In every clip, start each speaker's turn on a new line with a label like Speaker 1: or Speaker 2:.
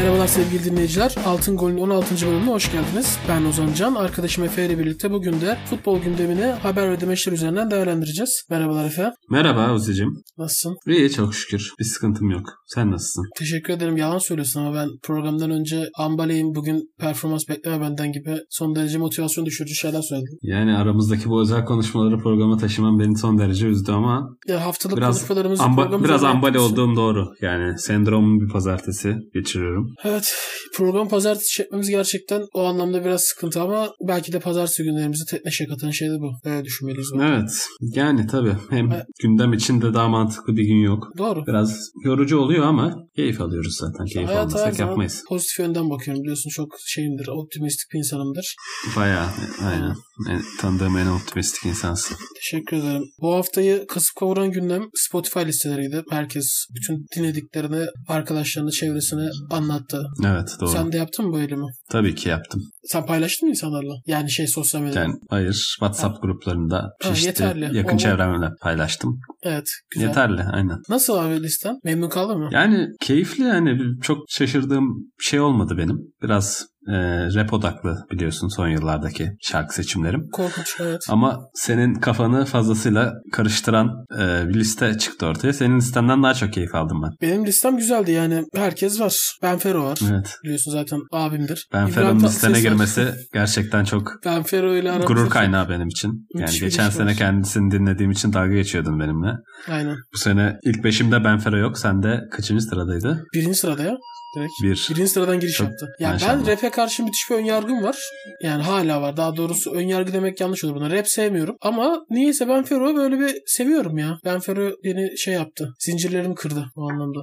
Speaker 1: Merhabalar sevgili dinleyiciler. Altın Gol'ün 16. bölümüne hoş geldiniz. Ben Ozan Can. Arkadaşım Efe ile birlikte bugün de futbol gündemini haber ve demeçler üzerinden değerlendireceğiz. Merhabalar Efe.
Speaker 2: Merhaba Ozi'cim.
Speaker 1: Nasılsın?
Speaker 2: İyi çok şükür. Bir sıkıntım yok. Sen nasılsın?
Speaker 1: Teşekkür ederim. Yalan söylüyorsun ama ben programdan önce ambaleyim bugün performans bekleme benden gibi son derece motivasyon düşürücü şeyler söyledim.
Speaker 2: Yani aramızdaki bu özel konuşmaları programa taşımam beni son derece üzdü ama
Speaker 1: Ya haftalık
Speaker 2: biraz
Speaker 1: konuşmalarımızı
Speaker 2: amba, biraz ambale olduğum doğru. Yani sendromun bir pazartesi geçiriyorum.
Speaker 1: Evet. Program pazartesi çekmemiz gerçekten o anlamda biraz sıkıntı ama belki de pazartesi günlerimizi tek neşe katan şey de bu. Öyle düşünmeliyiz. bence.
Speaker 2: Evet. Yani tabii hem
Speaker 1: Evet.
Speaker 2: gündem içinde daha mantıklı bir gün yok.
Speaker 1: Doğru.
Speaker 2: Biraz yorucu oluyor ama keyif alıyoruz zaten. Keyif
Speaker 1: Hayata her
Speaker 2: almasak
Speaker 1: zaman
Speaker 2: yapmayız.
Speaker 1: pozitif yönden bakıyorum. Biliyorsun çok şeyimdir, optimistik bir insanımdır.
Speaker 2: Bayağı aynen. En, tanıdığım en optimistik insansın.
Speaker 1: Teşekkür ederim. Bu haftayı kasıp kavuran gündem Spotify listeleriydi. Herkes bütün dinlediklerini arkadaşlarına, çevresine anlattı.
Speaker 2: Evet doğru.
Speaker 1: Sen de yaptın mı böyle mi?
Speaker 2: Tabii ki yaptım.
Speaker 1: Sen paylaştın mı insanlarla? Yani şey sosyal medyada.
Speaker 2: Yani hayır WhatsApp gruplarında
Speaker 1: Ha,
Speaker 2: çeşitli
Speaker 1: yeterli.
Speaker 2: yakın
Speaker 1: O-
Speaker 2: çevremle paylaştım.
Speaker 1: Evet. Güzel.
Speaker 2: Yeterli aynen.
Speaker 1: Nasıl abi listem? Memnun kaldın mı?
Speaker 2: Yani keyifli yani çok şaşırdığım şey olmadı benim. Biraz e, rap odaklı biliyorsun son yıllardaki şarkı seçimlerim.
Speaker 1: Korkunç evet.
Speaker 2: Ama senin kafanı fazlasıyla karıştıran e, bir liste çıktı ortaya. Senin listenden daha çok keyif aldım ben.
Speaker 1: Benim listem güzeldi yani. Herkes var. Ben Fero var.
Speaker 2: Evet.
Speaker 1: Biliyorsun zaten abimdir.
Speaker 2: Ben
Speaker 1: Tatlıses
Speaker 2: listene
Speaker 1: var.
Speaker 2: girmesi gerçekten çok
Speaker 1: Ben Fero ile
Speaker 2: gurur kaynağı benim için. Yani
Speaker 1: Müthiş bir
Speaker 2: geçen sene
Speaker 1: var.
Speaker 2: kendisini dinlediğim için dalga geçiyordun benimle.
Speaker 1: Aynen.
Speaker 2: Bu sene ilk beşimde Ben Fero yok. Sende kaçıncı sıradaydı?
Speaker 1: Birinci sırada ya. Direkt.
Speaker 2: Bir.
Speaker 1: Birinci sıradan giriş yaptı. Yani ben
Speaker 2: maşallah.
Speaker 1: rap'e karşı müthiş bir önyargım var. Yani hala var. Daha doğrusu önyargı demek yanlış olur buna. Rap sevmiyorum. Ama niyeyse ben Fero'yu böyle bir seviyorum ya. Ben Fero beni şey yaptı. Zincirlerimi kırdı o anlamda.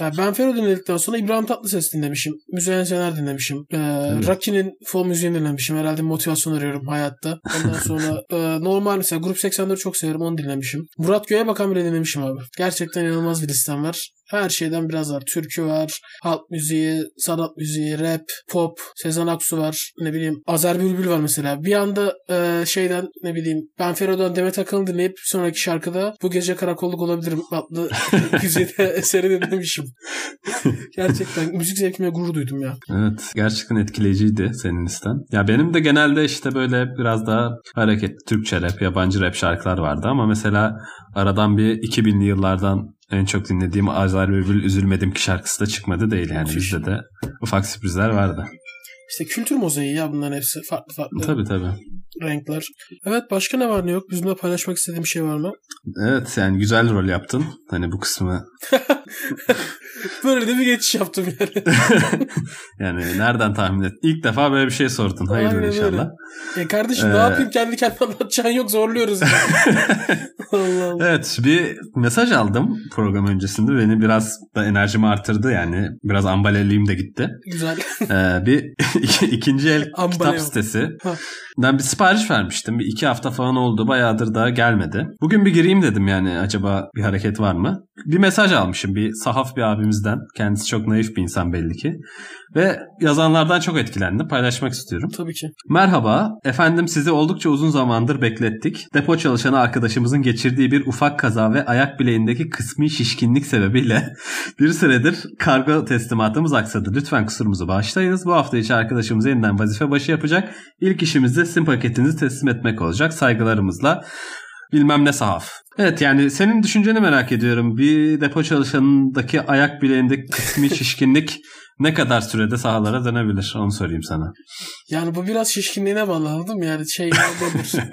Speaker 1: Yani ben Fero dinledikten sonra İbrahim Tatlıses dinlemişim. Müzeyyen Sener dinlemişim. Ee,
Speaker 2: Evet.
Speaker 1: Rocky'nin fon müziğini dinlemişim. Herhalde motivasyon arıyorum hayatta. Ondan sonra e, normal mesela Grup 84 çok severim onu dinlemişim. Murat Göğe Bakan bile dinlemişim abi. Gerçekten inanılmaz bir listem var. Her şeyden biraz var. Türkü var, halk müziği, sanat müziği, rap, pop, Sezen Aksu var. Ne bileyim Azer Bülbül var mesela. Bir anda e, şeyden ne bileyim Ben Fero'dan Demet Akalın dinleyip sonraki şarkıda Bu Gece Karakolluk Olabilirim adlı güzide eseri dinlemişim. Gerçekten müzik zevkime gurur duydum ya.
Speaker 2: Evet gerçekten etkileyiciydi senin listen. Ya benim de genelde işte böyle biraz daha hareketli Türkçe rap, yabancı rap şarkılar vardı ama mesela aradan bir 2000'li yıllardan en çok dinlediğim Azer Bülbül Üzülmedim ki şarkısı da çıkmadı değil yani
Speaker 1: Müthiş.
Speaker 2: bizde de ufak sürprizler vardı.
Speaker 1: İşte kültür mozaiği ya bunların hepsi. Farklı farklı
Speaker 2: Tabii tabii.
Speaker 1: Renkler. Evet başka ne var ne yok? Bizimle paylaşmak istediğim bir şey var mı?
Speaker 2: Evet yani güzel rol yaptın. Hani bu kısmı
Speaker 1: Böyle de bir geçiş yaptım yani.
Speaker 2: yani nereden tahmin et? İlk defa böyle bir şey sordun. Hayırdır
Speaker 1: Aynen öyle.
Speaker 2: inşallah.
Speaker 1: E kardeşim ne
Speaker 2: Ee,
Speaker 1: yapayım kendi kendime anlatacağın yok zorluyoruz. Yani. Allah Allah.
Speaker 2: Evet bir mesaj aldım program öncesinde. Beni biraz da enerjimi artırdı yani. Biraz ambaleliyim de gitti.
Speaker 1: Güzel.
Speaker 2: Ee, bir iki- ikinci el
Speaker 1: Ambale
Speaker 2: kitap sitesi.
Speaker 1: Ha.
Speaker 2: Ben bir sipariş vermiştim. Bir iki hafta falan oldu. Bayağıdır da gelmedi. Bugün bir gireyim dedim yani acaba bir hareket var mı? Bir mesaj almışım bir sahaf bir abimizden. Kendisi çok naif bir insan belli ki. Ve yazanlardan çok etkilendim. Paylaşmak istiyorum.
Speaker 1: Tabii ki.
Speaker 2: Merhaba, efendim sizi oldukça uzun zamandır beklettik. Depo çalışanı arkadaşımızın geçirdiği bir ufak kaza ve ayak bileğindeki kısmi şişkinlik sebebiyle bir süredir kargo teslimatımız aksadı. Lütfen kusurumuzu bağışlayınız. Bu hafta içi arkadaşımız yeniden vazife başı yapacak. İlk işimiz de sizin paketinizi teslim etmek olacak. Saygılarımızla bilmem ne sahaf. Evet yani senin düşünceni merak ediyorum. Bir depo çalışanındaki ayak bileğindeki kısmi şişkinlik ne kadar sürede sahalara dönebilir? Onu sorayım sana.
Speaker 1: Yani bu biraz şişkinliğine mı? Yani şey?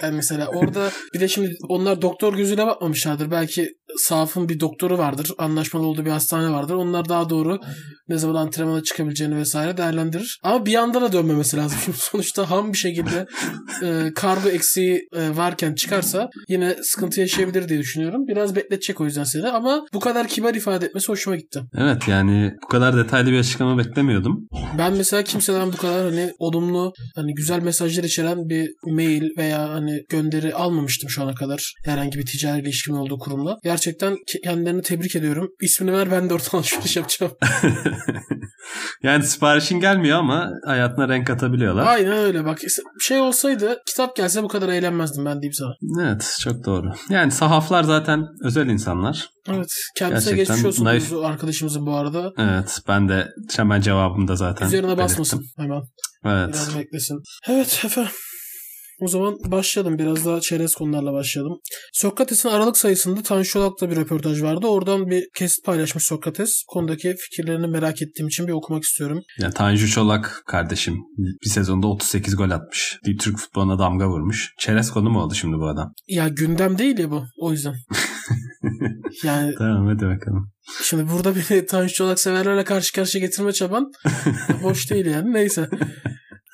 Speaker 1: Yani mesela orada bir de şimdi onlar doktor gözüyle bakmamışlardır. Belki sahafın bir doktoru vardır. Anlaşmalı olduğu bir hastane vardır. Onlar daha doğru ne zaman antrenmana çıkabileceğini vesaire değerlendirir. Ama bir anda da dönmemesi lazım. Şimdi sonuçta ham bir şekilde e, kargo eksiği e, varken çıkarsa yine sıkıntı yaşayabilir diye düşünüyorum. Biraz bekletecek o yüzden seni ama bu kadar kibar ifade etmesi hoşuma gitti.
Speaker 2: Evet yani bu kadar detaylı bir açıklama beklemiyordum.
Speaker 1: Ben mesela kimseden bu kadar hani olumlu hani güzel mesajlar içeren bir mail veya hani gönderi almamıştım şu ana kadar herhangi bir ticari ilişkimin olduğu kurumla. Gerçekten Gerçekten kendilerini tebrik ediyorum. İsmini ver ben de oradan alışveriş yapacağım.
Speaker 2: yani siparişin gelmiyor ama hayatına renk atabiliyorlar.
Speaker 1: Aynen öyle bak. Şey olsaydı kitap gelse bu kadar eğlenmezdim ben diyeyim sana.
Speaker 2: Evet çok doğru. Yani sahaflar zaten özel insanlar.
Speaker 1: Evet. Kendisine Gerçekten geçmiş olsun naif... arkadaşımızın bu arada.
Speaker 2: Evet ben de hemen cevabımda zaten
Speaker 1: Üzerine basmasın belirttim. hemen.
Speaker 2: Evet.
Speaker 1: Biraz beklesin. Evet efendim. O zaman başlayalım. Biraz daha çerez konularla başlayalım. Sokrates'in Aralık sayısında Tanju Çolak'la bir röportaj vardı. Oradan bir kesit paylaşmış Sokrates. Konudaki fikirlerini merak ettiğim için bir okumak istiyorum.
Speaker 2: Ya Tanju Çolak kardeşim bir sezonda 38 gol atmış. Türk futboluna damga vurmuş. Çerez konu mu oldu şimdi bu adam?
Speaker 1: Ya gündem değil ya bu. O yüzden.
Speaker 2: yani Tamam hadi bakalım.
Speaker 1: Şimdi burada beni Tanju Çolak severlerle karşı karşıya getirme çaban boş değil yani. Neyse.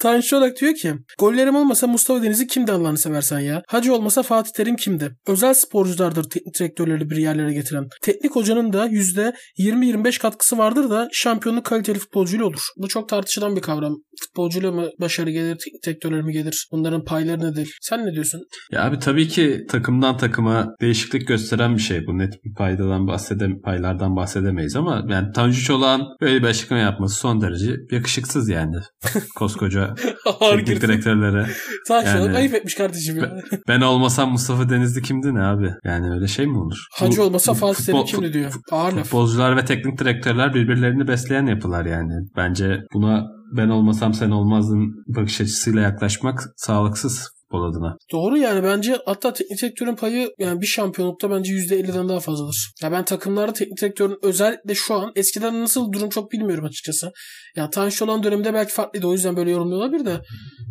Speaker 1: Tanju olarak diyor ki gollerim olmasa Mustafa Deniz'i kimdi Allah'ını seversen ya? Hacı olmasa Fatih Terim kimdi? Özel sporculardır teknik direktörleri bir yerlere getiren. Teknik hocanın da %20-25 katkısı vardır da şampiyonluk kaliteli futbolcuyla olur. Bu çok tartışılan bir kavram. Futbolcuyla mı başarı gelir, teknik direktörler mi gelir? Bunların payları nedir? Sen ne diyorsun?
Speaker 2: Ya abi tabii ki takımdan takıma değişiklik gösteren bir şey bu. Net bir paydadan bahsedem paylardan bahsedemeyiz ama yani Tanju Çolak'ın böyle bir açıklama yapması son derece yakışıksız yani. Koskoca teknik direktörlere.
Speaker 1: Tanju yani, ayıp etmiş kardeşim
Speaker 2: ya. Ben olmasam Mustafa Denizli kimdi ne abi? Yani öyle şey mi olur?
Speaker 1: Hacı Bu, olmasa Fatih Terim kimdi diyor.
Speaker 2: Ağır Futbolcular ve teknik direktörler birbirlerini besleyen yapılar yani. Bence buna ben olmasam sen olmazdın bakış açısıyla yaklaşmak sağlıksız futbol adına.
Speaker 1: Doğru yani bence hatta teknik direktörün payı yani bir şampiyonlukta bence %50'den daha fazladır. Ya ben takımlarda teknik direktörün özellikle şu an eskiden nasıl durum çok bilmiyorum açıkçası. Ya Tanju olan dönemde belki farklıydı o yüzden böyle yorumluyor olabilir de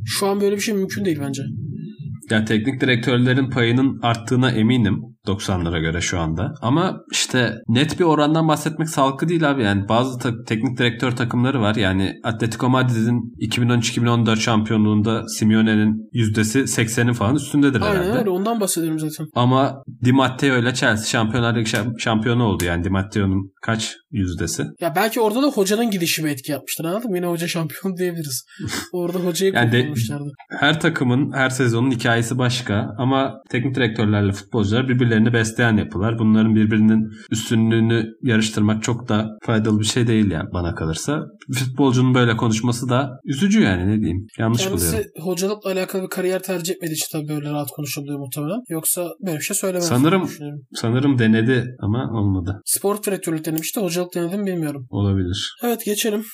Speaker 1: şu an böyle bir şey mümkün değil bence.
Speaker 2: Ya teknik direktörlerin payının arttığına eminim 90'lara göre şu anda. Ama işte net bir orandan bahsetmek sağlıklı değil abi. Yani bazı ta- teknik direktör takımları var. Yani Atletico Madrid'in 2013-2014 şampiyonluğunda Simeone'nin yüzdesi 80'in falan üstündedir
Speaker 1: Aynen
Speaker 2: herhalde.
Speaker 1: Aynen öyle ondan bahsediyorum zaten.
Speaker 2: Ama Di Matteo ile Chelsea Şampiyonlar Ligi şampiyonu oldu. Yani Di Matteo'nun kaç yüzdesi?
Speaker 1: Ya belki orada da hocanın gidişi bir etki yapmıştır anladın mı? Yine hoca şampiyon diyebiliriz. Orada hocayı yani de,
Speaker 2: Her takımın her sezonun hikayesi başka ama teknik direktörlerle futbolcular birbirlerini besleyen yapılar. Bunların birbirinin üstünlüğünü yarıştırmak çok da faydalı bir şey değil yani bana kalırsa. Futbolcunun böyle konuşması da üzücü yani ne diyeyim. Yanlış Kendisi buluyorum.
Speaker 1: Kendisi hocalıkla alakalı bir kariyer tercih etmediği için tabii böyle rahat konuşabiliyor muhtemelen. Yoksa böyle bir şey söylemez.
Speaker 2: Sanırım sanırım denedi ama olmadı.
Speaker 1: Spor direktörlük denemişti. Hocalık denedim bilmiyorum.
Speaker 2: Olabilir.
Speaker 1: Evet geçelim.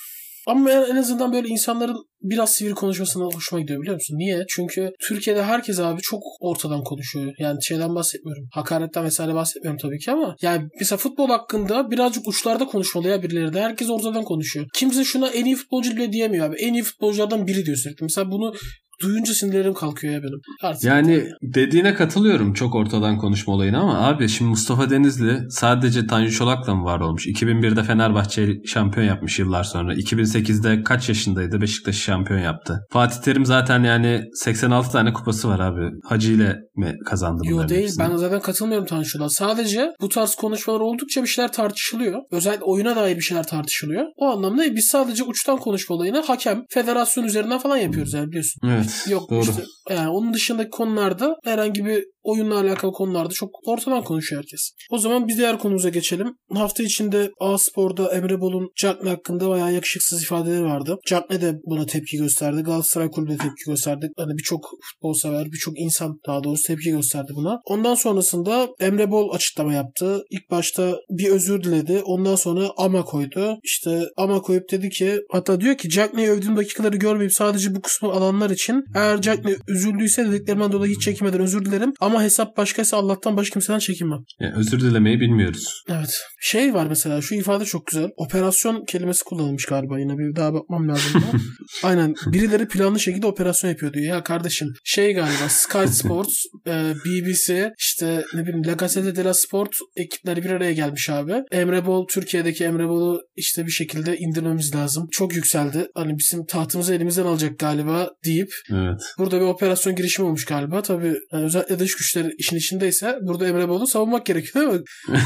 Speaker 1: Ama en azından böyle insanların biraz sivri konuşmasına hoşuma gidiyor biliyor musun? Niye? Çünkü Türkiye'de herkes abi çok ortadan konuşuyor. Yani şeyden bahsetmiyorum. Hakaretten vesaire bahsetmiyorum tabii ki ama yani mesela futbol hakkında birazcık uçlarda konuşmalı ya birileri de. Herkes ortadan konuşuyor. Kimse şuna en iyi futbolcu bile diyemiyor abi. En iyi futbolculardan biri diyor sürekli. Mesela bunu duyunca sinirlerim kalkıyor ya benim.
Speaker 2: Artık yani ya. dediğine katılıyorum çok ortadan konuşma olayına ama abi şimdi Mustafa Denizli sadece Tanju Çolak'la mı var olmuş? 2001'de Fenerbahçe şampiyon yapmış yıllar sonra. 2008'de kaç yaşındaydı? Beşiktaş'ı şampiyon yaptı. Fatih Terim zaten yani 86 tane kupası var abi. Hacı ile mi kazandı bunları?
Speaker 1: Yok değil. Hepsini? Ben zaten katılmıyorum Tanju Çolak'a. Sadece bu tarz konuşmalar oldukça bir şeyler tartışılıyor. Özellikle oyuna dair bir şeyler tartışılıyor. O anlamda biz sadece uçtan konuşma olayını hakem, federasyon üzerinden falan yapıyoruz yani biliyorsun.
Speaker 2: Evet.
Speaker 1: Yok Doğru. işte yani onun dışındaki konularda herhangi bir oyunla alakalı konularda çok ortadan konuşuyor herkes. O zaman bir diğer konumuza geçelim. Hafta içinde A-Spor'da Emre Bol'un Cagne hakkında bayağı yakışıksız ifadeleri vardı. Cagne de buna tepki gösterdi. Galatasaray Kulübü de tepki gösterdi. Hani birçok futbol sever, birçok insan daha doğrusu tepki gösterdi buna. Ondan sonrasında Emre Bol açıklama yaptı. İlk başta bir özür diledi. Ondan sonra ama koydu. İşte ama koyup dedi ki hatta diyor ki Cagney'i övdüğüm dakikaları görmeyip sadece bu kısmı alanlar için eğer Cagney üzüldüyse dediklerimden dolayı hiç çekinmeden özür dilerim. Ama hesap başkaysa Allah'tan başka kimseden çekinmem.
Speaker 2: Yani özür dilemeyi bilmiyoruz.
Speaker 1: Evet. Şey var mesela şu ifade çok güzel. Operasyon kelimesi kullanılmış galiba yine bir daha bakmam lazım. Aynen. Birileri planlı şekilde operasyon yapıyor diyor. Ya kardeşim şey galiba Sky Sports, e, BBC, işte ne bileyim La Gazzetta della Sport ekipleri bir araya gelmiş abi. Emre Bol Türkiye'deki Emre Bol'u işte bir şekilde indirmemiz lazım. Çok yükseldi. Hani bizim tahtımızı elimizden alacak galiba deyip
Speaker 2: evet.
Speaker 1: burada bir operasyon girişimi olmuş galiba. Tabii yani özellikle dış güçler işin içindeyse burada Emre Bol'u savunmak gerekiyor değil mi?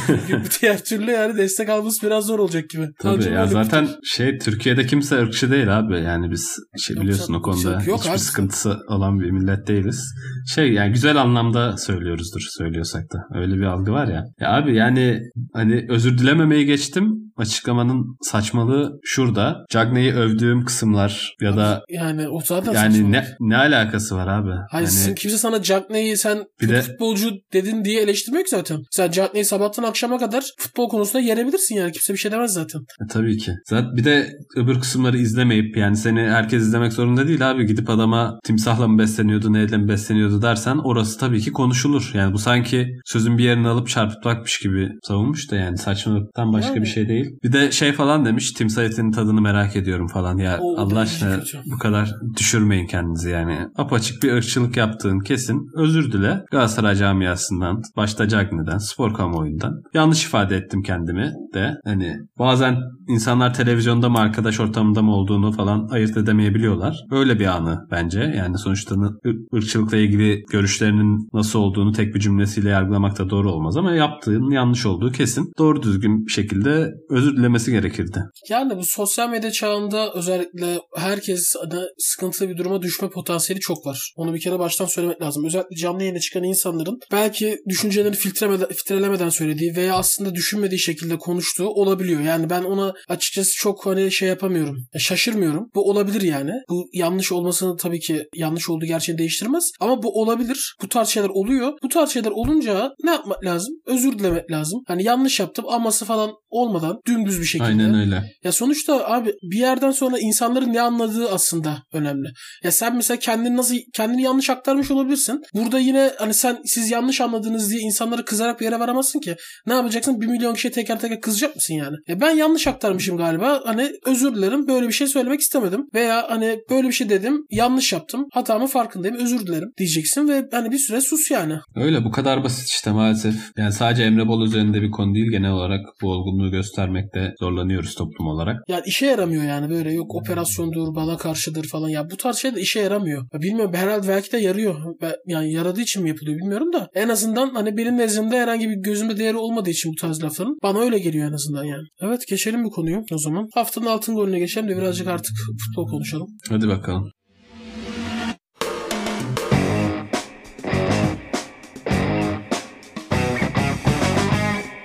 Speaker 1: Çünkü diğer türlü yani destek alması biraz zor olacak gibi.
Speaker 2: Tabii
Speaker 1: Bence
Speaker 2: ya zaten
Speaker 1: bir-
Speaker 2: şey Türkiye'de kimse ırkçı değil abi. Yani biz şey
Speaker 1: Yok
Speaker 2: biliyorsun o konuda
Speaker 1: yok, yok
Speaker 2: hiçbir
Speaker 1: abi.
Speaker 2: sıkıntısı olan bir millet değiliz. Şey yani güzel anlamda söylüyoruzdur söylüyorsak da. Öyle bir algı var ya. Ya abi yani hani özür dilememeyi geçtim. Açıklamanın saçmalığı şurada. Cagney'i övdüğüm kısımlar ya da
Speaker 1: yani o zaten
Speaker 2: yani
Speaker 1: saçma.
Speaker 2: ne ne alakası var abi?
Speaker 1: Hayır
Speaker 2: yani
Speaker 1: sizin- kimse sana Jack Ney'i sen
Speaker 2: Bir
Speaker 1: kötü
Speaker 2: de-
Speaker 1: futbolcu dedin diye eleştirmiyor ki zaten. Sen Jack Ney'i sabahtan akşama kadar futbol konusunda yerebilirsin yani. Kimse bir şey demez zaten.
Speaker 2: E, tabii ki. Zaten bir de öbür kısımları izlemeyip yani seni herkes izlemek zorunda değil abi. Gidip adama timsahla mı besleniyordu, neyle mi besleniyordu dersen orası tabii ki konuşulur. Yani bu sanki sözün bir yerini alıp çarpıtmakmış gibi savunmuş da yani saçmalıktan başka
Speaker 1: Yani.
Speaker 2: bir şey değil. Bir de şey falan demiş timsah etinin tadını merak ediyorum falan. Ya
Speaker 1: O-
Speaker 2: Allah aşkına bu kadar düşürmeyin kendinizi yani. Apaçık bir ırkçılık yaptığın kesin. Özür dile. Galatasaray camiasından, başta Cagney'den, spor kamuoyundan. Yanlış ifade ettim kendimi de. Hani bazen insanlar televizyonda mı arkadaş ortamında mı olduğunu falan ayırt edemeyebiliyorlar. Öyle bir anı bence. Yani sonuçta ır- ırkçılıkla ilgili görüşlerinin nasıl olduğunu tek bir cümlesiyle yargılamak da doğru olmaz ama yaptığın yanlış olduğu kesin. Doğru düzgün bir şekilde özür dilemesi gerekirdi.
Speaker 1: Yani bu sosyal medya çağında özellikle herkes hani sıkıntılı bir duruma düşme potansiyeli çok var. Onu bir kere baştan söylemek lazım. Özellikle canlı yayına çıkan insanların belki düşüncelerini filtremeden, filtrelemeden söylediği veya aslında düşünmediği şekilde konuştuğu olabiliyor. Yani ben ona açıkçası çok hani şey yapamıyorum. Ya Şaşırmıyorum. Bu olabilir yani. Bu yanlış olmasını tabii ki yanlış olduğu gerçeğini değiştirmez. Ama bu olabilir. Bu tarz şeyler oluyor. Bu tarz şeyler olunca ne yapmak lazım? Özür dilemek lazım. Hani yanlış yaptım aması falan olmadan dümdüz bir şekilde.
Speaker 2: Aynen öyle.
Speaker 1: Ya sonuçta abi bir yerden sonra insanların ne anladığı aslında önemli. Ya sen mesela kendini nasıl kendini yanlış aktarmış olabilirsin. Burada yine hani sen siz yanlış anladınız diye insanlara kızarak bir yere varamazsın ki. Ne yapacaksın? Bir milyon kişiye teker teker kızacak mısın yani? Ya ben yanlış aktarmışım galiba. Hani özür dilerim. Böyle bir şey söylemek istemedim. Veya hani böyle bir şey dedim. Yanlış yaptım. Hatamın farkındayım. Özür dilerim diyeceksin ve hani bir süre sus yani.
Speaker 2: Öyle bu kadar basit işte maalesef. Yani sadece Emre Bol üzerinde bir konu değil genel olarak bu olgunluğu göstermekte zorlanıyoruz toplum olarak.
Speaker 1: Yani işe yaramıyor yani böyle yok operasyondur bana karşıdır falan ya bu tarz şeyler işe yaramıyor. Ya bilmiyorum herhalde belki de yarıyor. Yani yaradığı için mi yapılıyor bilmiyorum da en azından hani benim nezdimde herhangi bir gözümde değeri olmadığı için bu tarz lafların bana öyle geliyor en azından yani. Evet geçelim bu konuyu o zaman. Haftanın altın golüne geçelim de birazcık artık futbol konuşalım.
Speaker 2: Hadi bakalım.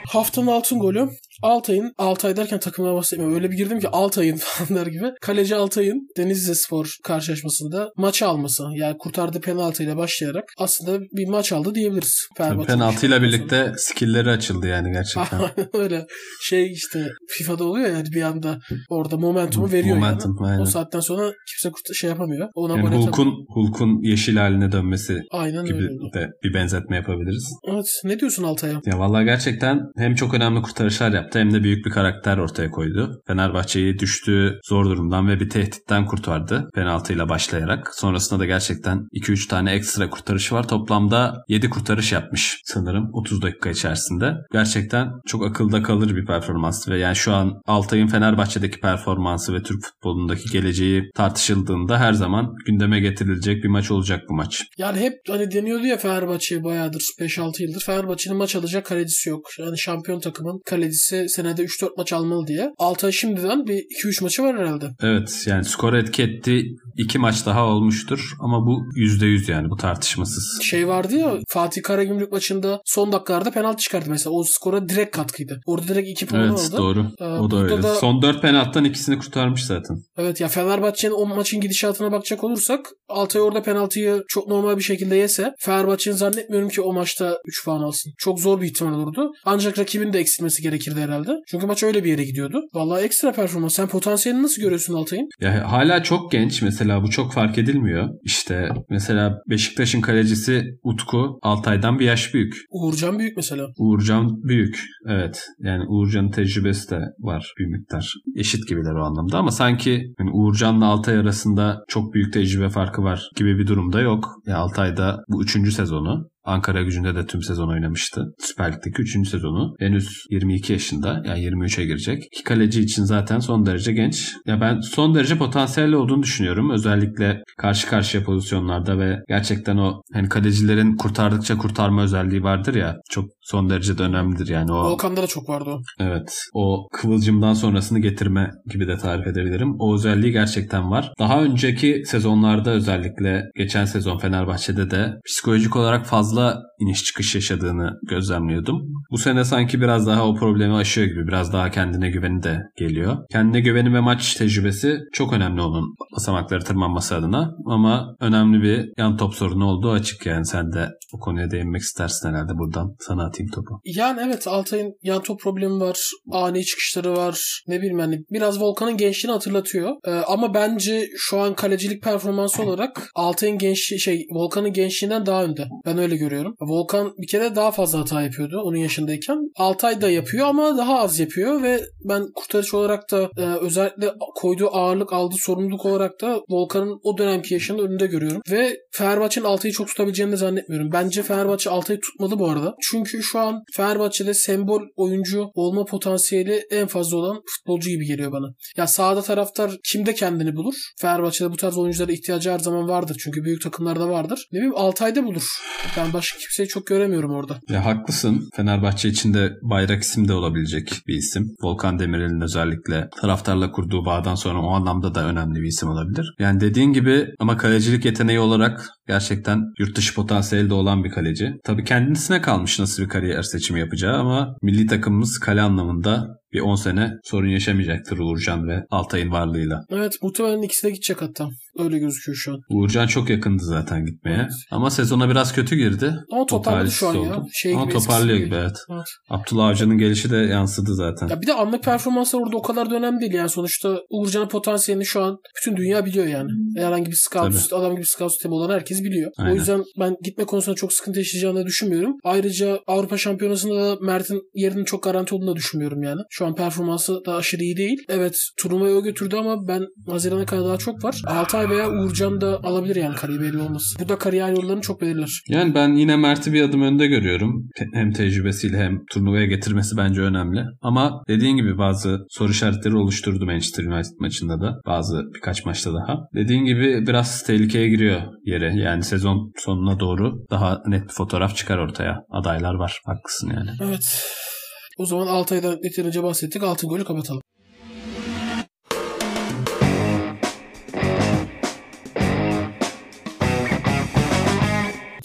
Speaker 1: Haftanın altın golü Altay'ın, Altay derken takımına bahsetmiyorum. Öyle bir girdim ki Altay'ın falan der gibi. Kaleci Altay'ın Denizli Spor karşılaşmasında maçı alması. Yani kurtardığı penaltıyla başlayarak aslında bir maç aldı diyebiliriz.
Speaker 2: Penaltıyla birlikte skillleri açıldı yani gerçekten.
Speaker 1: Öyle. Şey işte FIFA'da oluyor yani bir anda orada momentumu veriyor
Speaker 2: Momentum,
Speaker 1: yani.
Speaker 2: aynen.
Speaker 1: O saatten sonra kimse kurt- şey yapamıyor. Ona
Speaker 2: Yani. Hulk'un Hulk'un yeşil haline dönmesi
Speaker 1: Aynen
Speaker 2: gibi
Speaker 1: öyle.
Speaker 2: de bir benzetme yapabiliriz.
Speaker 1: Evet. Ne diyorsun Altay'a?
Speaker 2: Ya vallahi gerçekten hem çok önemli kurtarışlar yaptı hem de büyük bir karakter ortaya koydu. Fenerbahçe'yi düştüğü zor durumdan ve bir tehditten kurtardı penaltıyla başlayarak. Sonrasında da gerçekten 2-3 tane ekstra kurtarışı var. Toplamda 7 kurtarış yapmış sanırım 30 dakika içerisinde. Gerçekten çok akılda kalır bir performans ve yani şu an Altay'ın Fenerbahçe'deki performansı ve Türk futbolundaki geleceği tartışıldığında her zaman gündeme getirilecek bir maç olacak bu maç.
Speaker 1: Yani hep hani deniyordu ya Fenerbahçe'ye bayağıdır 5-6 yıldır. Fenerbahçe'nin maç alacak kalecisi yok. Yani şampiyon takımın kalecisi senede 3-4 maç almalı diye. Altay şimdiden bir 2-3 maçı var herhalde.
Speaker 2: Evet yani skor etki etti. iki maç daha olmuştur ama bu %100 yani bu tartışmasız.
Speaker 1: Şey vardı ya Fatih Karagümrük maçında son dakikalarda penaltı çıkardı mesela. O skora direkt katkıydı. Orada direkt 2 puan
Speaker 2: Evet
Speaker 1: aldı.
Speaker 2: doğru.
Speaker 1: Ee,
Speaker 2: o da öyle.
Speaker 1: da-
Speaker 2: Son 4 penaltıdan ikisini kurtarmış zaten.
Speaker 1: Evet ya Fenerbahçe'nin o maçın gidişatına bakacak olursak Altay orada penaltıyı çok normal bir şekilde yese Fenerbahçe'nin zannetmiyorum ki o maçta 3 puan alsın. Çok zor bir ihtimal olurdu. Ancak rakibin de eksilmesi gerekirdi herhalde. Çünkü maç öyle bir yere gidiyordu. Vallahi ekstra performans. Sen potansiyelini nasıl görüyorsun Altay'ın?
Speaker 2: Ya hala çok genç mesela bu çok fark edilmiyor. İşte mesela Beşiktaş'ın kalecisi Utku Altay'dan bir yaş büyük.
Speaker 1: Uğurcan Büyük mesela.
Speaker 2: Uğurcan büyük. Evet. Yani Uğurcan'ın tecrübesi de var bir miktar. Eşit gibiler o anlamda ama sanki yani Uğurcan'la Altay arasında çok büyük tecrübe farkı var gibi bir durumda yok. Ya Altay'da bu üçüncü sezonu. Ankara gücünde de tüm sezon oynamıştı. Süper Lig'deki 3. sezonu. Henüz 22 yaşında yani 23'e girecek. İki kaleci için zaten son derece genç. Ya ben son derece potansiyelli olduğunu düşünüyorum. Özellikle karşı karşıya pozisyonlarda ve gerçekten o hani kalecilerin kurtardıkça kurtarma özelliği vardır ya. Çok son derece de önemlidir yani o.
Speaker 1: Volkan'da da çok vardı o.
Speaker 2: Evet. O kıvılcımdan sonrasını getirme gibi de tarif edebilirim. O özelliği gerçekten var. Daha önceki sezonlarda özellikle geçen sezon Fenerbahçe'de de psikolojik olarak fazla iniş çıkış yaşadığını gözlemliyordum. Bu sene sanki biraz daha o problemi aşıyor gibi. Biraz daha kendine güveni de geliyor. Kendine güveni ve maç tecrübesi çok önemli onun basamakları tırmanması adına. Ama önemli bir yan top sorunu olduğu açık yani. Sen de bu konuya değinmek istersin herhalde buradan. Sana atayım topu.
Speaker 1: Yani evet Altay'ın yan top problemi var. Ani çıkışları var. Ne bileyim yani biraz Volkan'ın gençliğini hatırlatıyor. Ee, ama bence şu an kalecilik performansı olarak Altay'ın gençliği şey Volkan'ın gençliğinden daha önde. Ben öyle görüyorum. Volkan bir kere daha fazla hata yapıyordu onun yaşındayken. Altay da yapıyor ama daha az yapıyor ve ben kurtarıcı olarak da e, özellikle koyduğu ağırlık aldığı sorumluluk olarak da Volkan'ın o dönemki yaşının önünde görüyorum. Ve Fenerbahçe'nin Altay'ı çok tutabileceğini de zannetmiyorum. Bence Fenerbahçe Altay'ı tutmalı bu arada. Çünkü şu an Fenerbahçe'de sembol oyuncu olma potansiyeli en fazla olan futbolcu gibi geliyor bana. Ya sağda taraftar kimde kendini bulur? Fenerbahçe'de bu tarz oyunculara ihtiyacı her zaman vardır. Çünkü büyük takımlarda vardır. Ne bileyim Altay'da bulur. Ben başka kimseyi çok göremiyorum orada.
Speaker 2: Ya haklısın. Fenerbahçe için de bayrak isim de olabilecek bir isim. Volkan Demirel'in özellikle taraftarla kurduğu bağdan sonra o anlamda da önemli bir isim olabilir. Yani dediğin gibi ama kalecilik yeteneği olarak gerçekten yurt dışı potansiyeli de olan bir kaleci. Tabii kendisine kalmış nasıl bir kariyer seçimi yapacağı ama milli takımımız kale anlamında bir 10 sene sorun yaşamayacaktır Uğurcan ve Altay'ın varlığıyla.
Speaker 1: Evet muhtemelen ikisi de gidecek hatta. Öyle gözüküyor şu an.
Speaker 2: Uğurcan çok yakındı zaten gitmeye.
Speaker 1: Evet.
Speaker 2: Ama sezona biraz kötü girdi.
Speaker 1: Ama toparladı şu an
Speaker 2: talihsiz
Speaker 1: ya.
Speaker 2: oldu.
Speaker 1: Şey
Speaker 2: Ama
Speaker 1: gibi,
Speaker 2: toparlıyor gibi evet.
Speaker 1: Evet.
Speaker 2: Abdullah Avcı'nın gelişi de yansıdı zaten.
Speaker 1: Ya bir de anlık performanslar orada o kadar da önemli değil yani sonuçta Uğurcan'ın potansiyelini şu an bütün dünya biliyor yani. Herhangi bir scout,
Speaker 2: Tabii.
Speaker 1: adam gibi scout sistemi olan herkes biliyor.
Speaker 2: Aynen.
Speaker 1: O yüzden ben gitme konusunda çok sıkıntı yaşayacağını düşünmüyorum. Ayrıca Avrupa Şampiyonası'nda da Mert'in yerinin çok garanti olduğunu da düşünmüyorum yani. Şu an performansı da aşırı iyi değil. Evet turnuvayı o götürdü ama ben Haziran'a kadar daha çok var. Altay veya Uğurcan da alabilir yani kariyer belli olmaz. Bu da kariyer yollarını çok belirler.
Speaker 2: Yani ben yine Mert'i bir adım önde görüyorum. Hem tecrübesiyle hem turnuvaya getirmesi bence önemli. Ama dediğin gibi bazı soru işaretleri oluşturdu Manchester United maçında da. Bazı birkaç maçta daha. Dediğin gibi biraz tehlikeye giriyor yere. Yani sezon sonuna doğru daha net bir fotoğraf çıkar ortaya. Adaylar var. Haklısın yani.
Speaker 1: Evet. O zaman Altay'dan yeterince bahsettik. Altın golü kapatalım.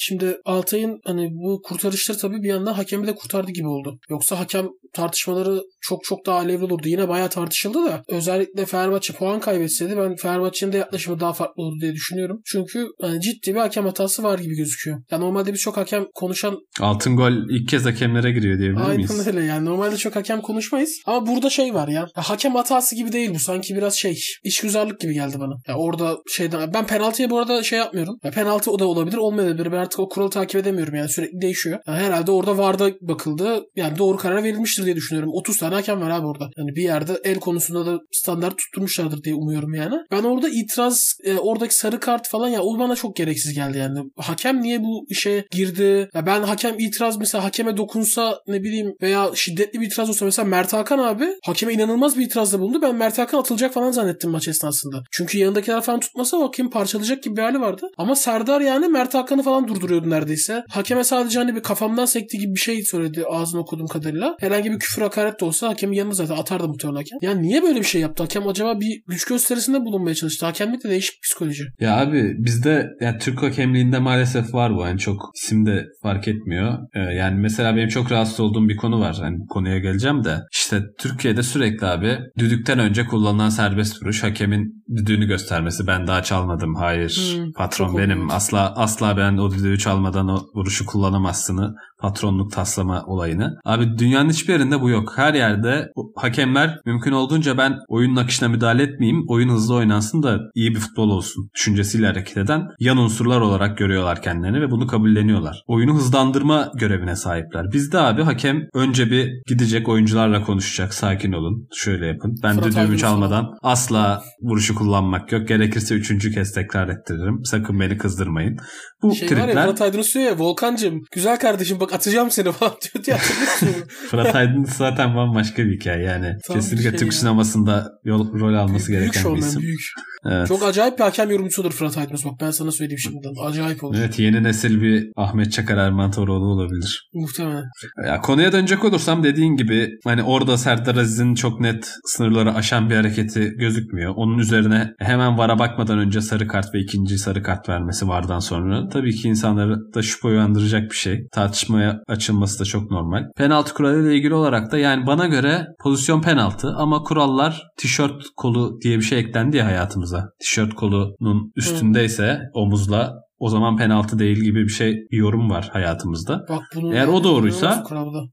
Speaker 1: Şimdi Altay'ın hani bu kurtarışları tabii bir yandan hakemi de kurtardı gibi oldu. Yoksa hakem tartışmaları çok çok daha alevli olurdu. Yine bayağı tartışıldı da özellikle Fenerbahçe puan kaybetseydi ben Fenerbahçe'nin de yaklaşımı daha farklı olurdu diye düşünüyorum. Çünkü hani ciddi bir hakem hatası var gibi gözüküyor. Ya normalde birçok hakem konuşan
Speaker 2: Altın gol ilk kez hakemlere giriyor diyebilir miyiz?
Speaker 1: Aynen öyle yani. Normalde çok hakem konuşmayız. Ama burada şey var ya. ya hakem hatası gibi değil bu. Sanki biraz şey işgüzarlık gibi geldi bana. Ya orada şeyden ben penaltıya bu arada şey yapmıyorum. Ya penaltı o da olabilir olmayabilir. Ben artık o kuralı takip edemiyorum yani sürekli değişiyor. Ya herhalde orada VAR'da bakıldı. Yani doğru karar verilmiştir diye düşünüyorum. 30 tane hakem var abi orada. Yani bir yerde el konusunda da standart tutturmuşlardır diye umuyorum yani. Ben orada itiraz e, oradaki sarı kart falan ya o bana çok gereksiz geldi yani. Hakem niye bu işe girdi? Ya ben hakem itiraz mesela hakeme dokunsa ne bileyim veya şiddetli bir itiraz olsa mesela Mert Hakan abi hakeme inanılmaz bir itirazda bulundu. Ben Mert Hakan atılacak falan zannettim maç esnasında. Çünkü yanındakiler falan tutmasa hakem parçalayacak gibi bir hali vardı. Ama Serdar yani Mert Hakan'ı falan durduruyordu neredeyse. Hakeme sadece hani bir kafamdan sekti gibi bir şey söyledi ağzını okuduğum kadarıyla. Herhangi bir küfür hakaret de olsa hakemin yanına zaten atardı muhtemelen hakem. Yani niye böyle bir şey yaptı? Hakem acaba bir güç gösterisinde bulunmaya çalıştı. Hakemlik de değişik psikoloji.
Speaker 2: Ya abi bizde yani Türk hakemliğinde maalesef var bu. Yani çok isim de fark etmiyor. Ee, yani mesela benim çok rahatsız olduğum bir konu var. Bu konuya geleceğim de. İşte Türkiye'de sürekli abi düdükten önce kullanılan serbest vuruş hakemin düdüğünü göstermesi. Ben daha çalmadım. Hayır.
Speaker 1: Hmm,
Speaker 2: patron benim.
Speaker 1: oluyor.
Speaker 2: Asla asla ben o düdüğü çalmadan o vuruşu kullanamazsını patronluk taslama olayını. Abi dünyanın hiçbir yerinde bu yok. Her yerde hakemler mümkün olduğunca ben oyunun akışına müdahale etmeyeyim. Oyun hızlı oynansın da iyi bir futbol olsun. Düşüncesiyle hareket eden yan unsurlar olarak görüyorlar kendilerini ve bunu kabulleniyorlar. Oyunu hızlandırma görevine sahipler. Bizde abi hakem önce bir gidecek oyuncularla konuşacak. Sakin olun. Şöyle yapın. Ben
Speaker 1: Fırat
Speaker 2: düdüğümü çalmadan asla vuruşu kullanmak yok. Gerekirse üçüncü kez tekrar ettiririm. Sakın beni kızdırmayın. Bu
Speaker 1: Şey
Speaker 2: tripler
Speaker 1: Fırat Aydınus diyor ya Volkan'cığım güzel kardeşim bak atacağım seni falan diyor diye hatırlıyor
Speaker 2: Fırat Aydınus zaten bambaşka bir hikaye yani.
Speaker 1: Tam
Speaker 2: Kesinlikle
Speaker 1: şey
Speaker 2: Türk
Speaker 1: ya.
Speaker 2: sinemasında yol, rol alması
Speaker 1: büyük
Speaker 2: gereken bir
Speaker 1: şovmen
Speaker 2: isim.
Speaker 1: büyük.
Speaker 2: Evet.
Speaker 1: Çok acayip bir hakem yorumcusudur Fırat Aydınus bak ben sana söyleyeyim şimdiden. Acayip olur.
Speaker 2: Evet yeni nesil bir Ahmet Çakar Erman Toroğlu olabilir.
Speaker 1: Muhtemelen.
Speaker 2: Ya konuya dönecek olursam dediğin gibi hani orada Serdar Aziz'in çok net sınırları aşan bir hareketi gözükmüyor. Onun üzerine hemen vara bakmadan önce sarı kart ve ikinci sarı kart vermesi vardan sonra tabii ki insanları da şüphe uyandıracak bir şey. Tartışmaya açılması da çok normal. Penaltı kuralıyla ilgili olarak da yani bana göre pozisyon penaltı ama kurallar tişört kolu diye bir şey eklendi ya hayatımıza. Tişört kolunun üstündeyse omuzla o zaman penaltı değil gibi bir şey bir yorum var hayatımızda.
Speaker 1: Bak bunu
Speaker 2: Eğer o doğruysa-.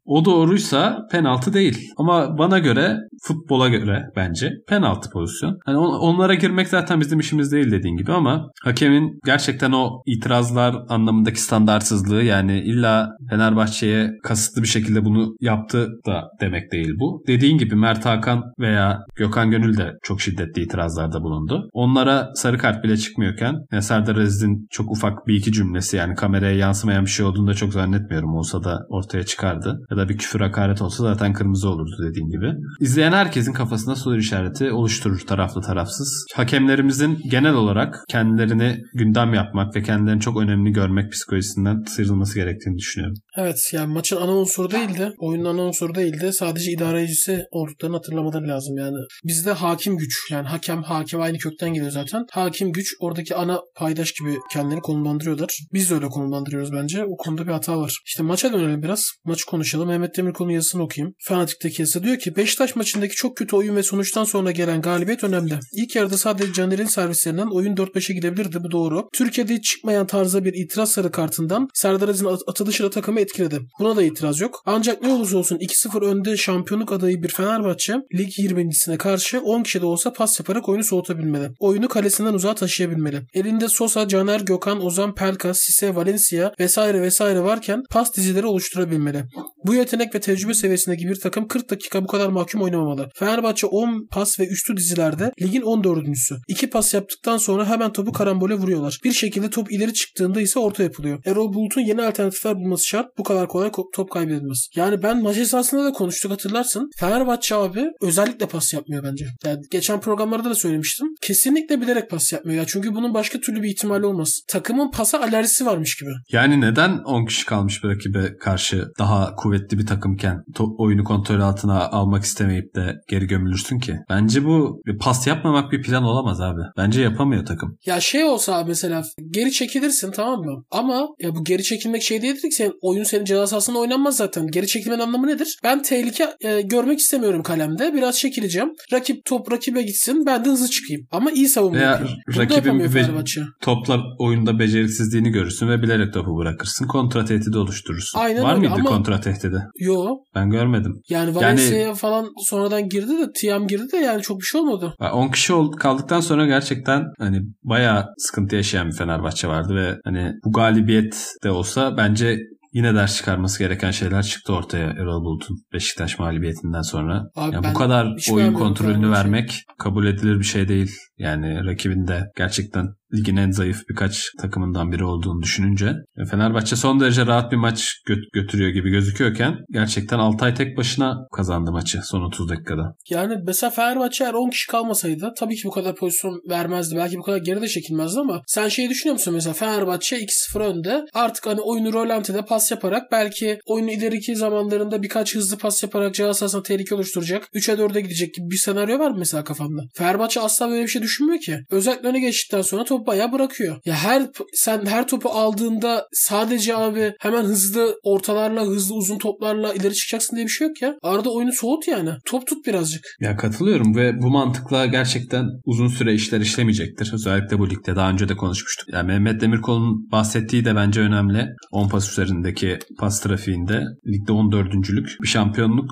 Speaker 2: O doğruysa penaltı değil. Ama bana göre futbola göre bence penaltı pozisyon. Hani on- onlara girmek zaten bizim işimiz değil dediğin gibi ama hakemin gerçekten o itirazlar anlamındaki standartsızlığı yani illa Fenerbahçe'ye kasıtlı bir şekilde bunu yaptı da demek değil bu. Dediğin gibi Mert Hakan veya Gökhan Gönül de çok şiddetli itirazlarda bulundu. Onlara sarı kart bile çıkmıyorken Serdar Aziz'in çok ufak bir iki cümlesi yani kameraya yansımayan bir şey olduğunu da çok zannetmiyorum. Olsa da ortaya çıkardı. Ya da bir küfür hakaret olsa zaten kırmızı olurdu dediğin gibi. İzleyen herkesin kafasında soru işareti oluşturur taraflı tarafsız. Hakemlerimizin genel olarak kendilerini gündem yapmak ve kendilerini çok önemli görmek psikolojisinden sıyrılması gerektiğini düşünüyorum.
Speaker 1: Evet yani maçın ana unsuru değildi. Oyunun ana unsuru değildi. Sadece idarecisi olduklarını hatırlamaları lazım yani. Bizde hakim güç yani hakem hakim aynı kökten geliyor zaten. Hakim güç oradaki ana paydaş gibi kendilerini konumlandırıyorlar. Biz de öyle konumlandırıyoruz bence. O konuda bir hata var. İşte maça dönelim biraz. Maçı konuşalım. Mehmet Demirkol'un yazısını okuyayım. Fanatik'teki yazısı diyor ki Beşiktaş maçındaki çok kötü oyun ve sonuçtan sonra gelen galibiyet önemli. İlk yarıda sadece Caner'in servislerinden oyun 4-5'e gidebilirdi. Bu doğru. Türkiye'de hiç çıkmayan tarzda bir itiraz sarı kartından Serdar Aziz'in at- atılışı da takımı etkiledi. Buna da itiraz yok. Ancak ne olursa olsun 2-0 önde şampiyonluk adayı bir Fenerbahçe lig 20.sine karşı 10 kişi de olsa pas yaparak oyunu soğutabilmeli. Oyunu kalesinden uzağa taşıyabilmeli. Elinde Sosa, Caner, Gökhan, Ozan, Pelkas, Sisse, Valencia vesaire vesaire varken pas dizileri oluşturabilmeli. Bu yetenek ve tecrübe seviyesindeki bir takım 40 dakika bu kadar mahkum oynamamalı. Fenerbahçe 10 pas ve üstü dizilerde ligin 14.sü. 2 pas yaptıktan sonra hemen topu karambole vuruyorlar. Bir şekilde top ileri çıktığında ise orta yapılıyor. Erol Bulut'un yeni alternatifler bulması şart. Bu kadar kolay ko- top kaybedilmez. Yani ben maç esasında da konuştuk hatırlarsın. Fenerbahçe abi özellikle pas yapmıyor bence. Yani geçen programlarda da söylemiştim. Kesinlikle bilerek pas yapmıyor. Ya çünkü bunun başka türlü bir ihtimali olmaz. Takımın pasa alerjisi varmış gibi.
Speaker 2: Yani neden 10 kişi kalmış bir rakibe karşı daha kuvvetli bir takımken oyunu kontrol altına almak istemeyip de geri gömülürsün ki? Bence bu pas yapmamak bir plan olamaz abi. Bence yapamıyor takım.
Speaker 1: Ya şey olsa abi mesela geri çekilirsin tamam mı? Ama ya bu geri çekilmek şey değildir ki senin oyun senin ceza sahasında oynanmaz zaten. Geri çekilmenin anlamı nedir? Ben tehlike e, görmek istemiyorum kalemde. Biraz çekileceğim. Rakip top rakibe gitsin. Ben de hızlı çıkayım. Ama iyi savunma
Speaker 2: Veya
Speaker 1: yapıyorum. Bunu
Speaker 2: be-
Speaker 1: Fenerbahçe.
Speaker 2: Topla oyunda beceriksizliğini görürsün ve bilerek topu bırakırsın. Kontra tehdidi oluşturursun.
Speaker 1: Aynen
Speaker 2: Var
Speaker 1: öyle
Speaker 2: mıydı
Speaker 1: ama-
Speaker 2: kontra tehdidi?
Speaker 1: Yo.
Speaker 2: Ben görmedim.
Speaker 1: Yani Valencia'ya falan sonradan girdi de Tiam girdi de yani çok bir şey olmadı.
Speaker 2: Ya 10 kişi kaldıktan sonra gerçekten hani bayağı sıkıntı yaşayan bir Fenerbahçe vardı ve hani bu galibiyet de olsa bence yine ders çıkarması gereken şeyler çıktı ortaya Erol Bulut'un Beşiktaş mağlubiyetinden sonra.
Speaker 1: Abi
Speaker 2: Ya
Speaker 1: ben
Speaker 2: bu kadar oyun kontrolünü vermek kabul edilir bir şey değil. Yani rakibin de gerçekten ligin en zayıf birkaç takımından biri olduğunu düşününce e, Fenerbahçe son derece rahat bir maç gö- götürüyor gibi gözüküyorken gerçekten Altay tek başına kazandı maçı son 30 dakikada.
Speaker 1: Yani mesela Fenerbahçe eğer 10 kişi kalmasaydı tabii ki bu kadar pozisyon vermezdi. Belki bu kadar geride çekilmezdi ama sen şeyi düşünüyor musun mesela Fenerbahçe 2-0 önde. Artık hani oyunu rolantide pas yaparak belki oyunun ileriki zamanlarında birkaç hızlı pas yaparak sahasına tehlike oluşturacak. 3'e 4'e gidecek gibi bir senaryo var mı mesela kafanda? Fenerbahçe asla böyle bir şey düşünmüyor ki. Özellikle öne geçtikten sonra topu bayağı bırakıyor. Ya her sen her topu aldığında sadece abi hemen hızlı ortalarla hızlı uzun toplarla ileri çıkacaksın diye bir şey yok ya. Arada oyunu soğut yani. Top tut birazcık.
Speaker 2: Ya katılıyorum ve bu mantıkla gerçekten uzun süre işler işlemeyecektir. Özellikle bu ligde daha önce de konuşmuştuk. Yani Mehmet Demirkol'un bahsettiği de bence önemli. 10 pas üzerindeki pas trafiğinde ligde 14. bir şampiyonluk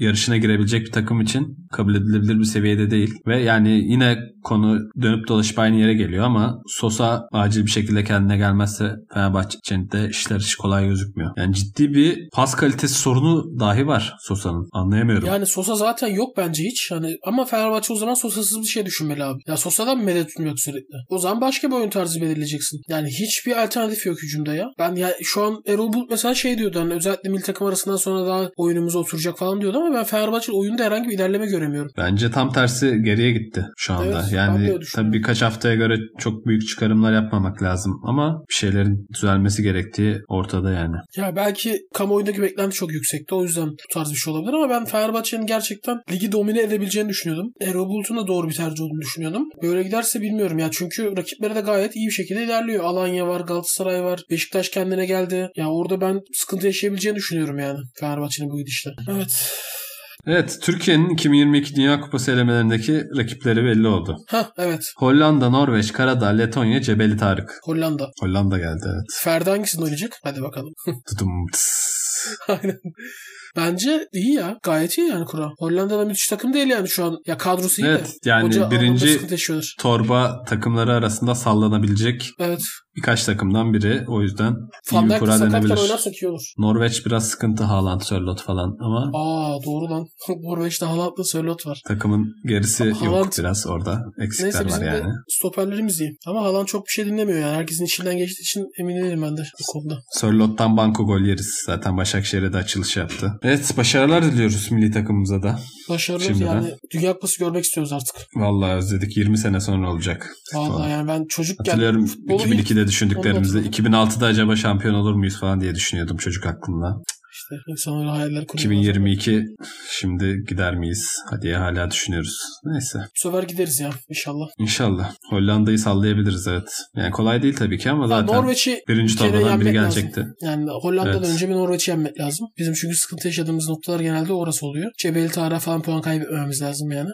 Speaker 2: yarışına girebilecek bir takım için kabul edilebilir bir seviyede değil. Ve yani yine konu dönüp dolaşıp aynı yere geliyor ama Sosa acil bir şekilde kendine gelmezse Fenerbahçe'nin de işler hiç kolay gözükmüyor. Yani ciddi bir pas kalitesi sorunu dahi var Sosa'nın. Anlayamıyorum.
Speaker 1: Yani Sosa zaten yok bence hiç. Hani ama Fenerbahçe o zaman Sosa'sız bir şey düşünmeli abi. Ya Sosa'dan mı medet tutmuyor sürekli? O zaman başka bir oyun tarzı belirleyeceksin. Yani hiçbir alternatif yok hücumda ya. Ben ya şu an Erol Bulut mesela şey diyordu hani özellikle milli takım arasından sonra daha oyunumuz oturacak falan diyordu ama ben Fenerbahçe oyunda herhangi bir ilerleme göremiyorum.
Speaker 2: Bence tam tersi geriye gitti şu anda.
Speaker 1: Evet,
Speaker 2: yani tabii birkaç haftaya göre çok büyük çıkarımlar yapmamak lazım ama bir şeylerin düzelmesi gerektiği ortada yani.
Speaker 1: Ya belki kamuoyundaki beklenti çok yüksekti. O yüzden bu tarz bir şey olabilir ama ben Fenerbahçe'nin gerçekten ligi domine edebileceğini düşünüyordum. Erol Bulut'un da doğru bir tercih olduğunu düşünüyordum. Böyle giderse bilmiyorum ya. Çünkü rakipleri de gayet iyi bir şekilde ilerliyor. Alanya var, Galatasaray var, Beşiktaş kendine geldi. Ya orada ben sıkıntı yaşayabileceğini düşünüyorum yani. Fenerbahçe'nin bu gidişle. Evet.
Speaker 2: Evet Türkiye'nin 2022 Dünya Kupası elemelerindeki rakipleri belli oldu.
Speaker 1: Ha evet.
Speaker 2: Hollanda, Norveç, Karadağ, Letonya, Cebeli Tarık.
Speaker 1: Hollanda.
Speaker 2: Hollanda geldi evet.
Speaker 1: Ferdi hangisinde oynayacak? Hadi bakalım.
Speaker 2: Tudum.
Speaker 1: Aynen. Bence iyi ya. Gayet iyi yani kura. Hollanda'da müthiş takım değil yani şu an. Ya kadrosu iyi
Speaker 2: Evet,
Speaker 1: de.
Speaker 2: yani
Speaker 1: Hoca
Speaker 2: birinci-. Torba takımları arasında sallanabilecek
Speaker 1: Evet
Speaker 2: birkaç takımdan biri. O yüzden
Speaker 1: Van
Speaker 2: iyi
Speaker 1: bir
Speaker 2: kura denebilir.
Speaker 1: olur.
Speaker 2: Norveç biraz sıkıntı Haaland, Sörlot falan ama.
Speaker 1: Aa doğru lan. Norveç'te Haaland'la Sörlot var.
Speaker 2: Takımın gerisi
Speaker 1: Haaland...
Speaker 2: yok biraz orada. Eksikler
Speaker 1: Neyse,
Speaker 2: var yani.
Speaker 1: De stoperlerimiz iyi. Ama Haaland çok bir şey dinlemiyor yani. Herkesin içinden geçtiği için emin değilim ben de bu konuda.
Speaker 2: Sörlot'tan banko gol yeriz. Zaten Başakşehir'e de açılış yaptı. Evet başarılar diliyoruz milli takımımıza da.
Speaker 1: Başarılar
Speaker 2: Şimdiden.
Speaker 1: yani Dünya Kupası görmek istiyoruz artık.
Speaker 2: Vallahi özledik. 20 sene sonra olacak.
Speaker 1: Vallahi yani ben çocukken
Speaker 2: Hatırlıyorum 2002'de de düşündüklerimizde.
Speaker 1: Evet.
Speaker 2: 2006'da acaba şampiyon olur muyuz falan diye düşünüyordum çocuk aklımda.
Speaker 1: İşte insanlar hayaller kuruyor.
Speaker 2: 2022 şimdi gider miyiz? Hadi hala düşünüyoruz. Neyse.
Speaker 1: Bu sefer gideriz ya inşallah.
Speaker 2: İnşallah. Hollanda'yı sallayabiliriz evet. Yani kolay değil tabii ki ama
Speaker 1: ya
Speaker 2: zaten
Speaker 1: Norveç'i
Speaker 2: birinci
Speaker 1: bir
Speaker 2: torbadan biri gelecekti.
Speaker 1: Lazım. Yani Hollanda'dan
Speaker 2: evet.
Speaker 1: önce bir Norveç'i yenmek lazım. Bizim çünkü sıkıntı yaşadığımız noktalar genelde orası oluyor. Cebeli Tarık'a falan puan kaybetmememiz lazım yani.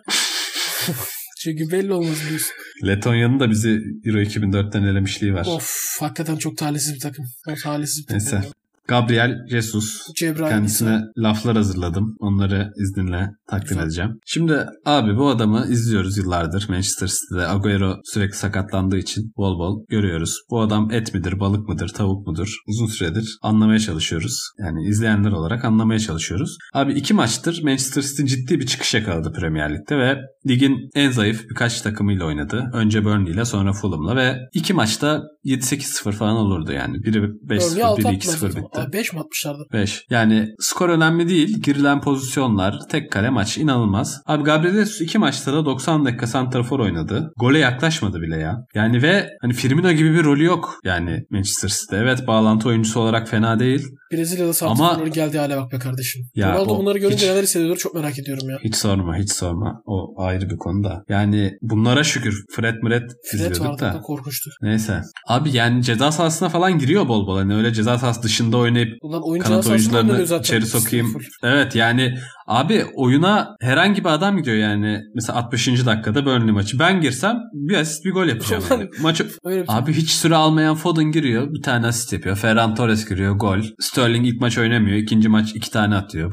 Speaker 1: çünkü belli olmaz biliyorsun.
Speaker 2: Letonya'nın da bizi Euro 2004'ten elemişliği var.
Speaker 1: Of hakikaten çok talihsiz bir takım. O talihsiz bir takım.
Speaker 2: Neyse. Gabriel Jesus.
Speaker 1: Cebrail
Speaker 2: Kendisine
Speaker 1: İsa.
Speaker 2: laflar hazırladım. Onları izninle takdim
Speaker 1: Güzel.
Speaker 2: edeceğim. Şimdi abi bu adamı izliyoruz yıllardır Manchester City'de. Agüero sürekli sakatlandığı için bol bol görüyoruz. Bu adam et midir, balık mıdır, tavuk mudur? Uzun süredir anlamaya çalışıyoruz. Yani izleyenler olarak anlamaya çalışıyoruz. Abi iki maçtır Manchester City ciddi bir çıkış yakaladı Premier Lig'de ve ligin en zayıf birkaç takımıyla oynadı. Önce Burnley ile sonra Fulham'la ve iki maçta 7-8-0 falan olurdu yani. Biri 5-0,
Speaker 1: Burnley altı
Speaker 2: biri
Speaker 1: attılar
Speaker 2: 2-0
Speaker 1: zaten.
Speaker 2: bitti.
Speaker 1: Aa, Beş mi atmışlardı?
Speaker 2: 5. Yani skor önemli değil. Girilen pozisyonlar, tek kale maç inanılmaz. Abi Gabriel Jesus iki maçta da 90 dakika santrafor oynadı. Gole yaklaşmadı bile ya. Yani ve hani Firmino gibi bir rolü yok. Yani Manchester City'de. Evet bağlantı oyuncusu olarak fena değil.
Speaker 1: Brezilyalı santraforları geldiği hale bak be kardeşim.
Speaker 2: Ya
Speaker 1: Ronaldo
Speaker 2: o
Speaker 1: bunları görünce
Speaker 2: hiç-
Speaker 1: neler hissediyordur çok merak ediyorum ya.
Speaker 2: Hiç sorma hiç sorma. O ayrı bir konu da. Yani bunlara şükür Fred
Speaker 1: Fred
Speaker 2: izliyorduk da.
Speaker 1: da korkunçtu.
Speaker 2: Neyse. Abi yani ceza sahasına falan giriyor bol bol. Hani öyle ceza sahası dışında oynayıp
Speaker 1: Ulan oyun
Speaker 2: kanat oyuncularını
Speaker 1: zaten.
Speaker 2: içeri sokayım.
Speaker 1: Full.
Speaker 2: Evet yani abi oyuna herhangi bir adam gidiyor yani. Mesela 60. dakikada Burnley maçı. Ben girsem bir asist bir gol yapacağım. Yani. Maçı
Speaker 1: şey.
Speaker 2: Abi hiç süre almayan Foden giriyor. Bir tane asist yapıyor. Ferran Torres giriyor. Gol. Sterling ilk maç oynamıyor. ikinci maç iki tane atıyor.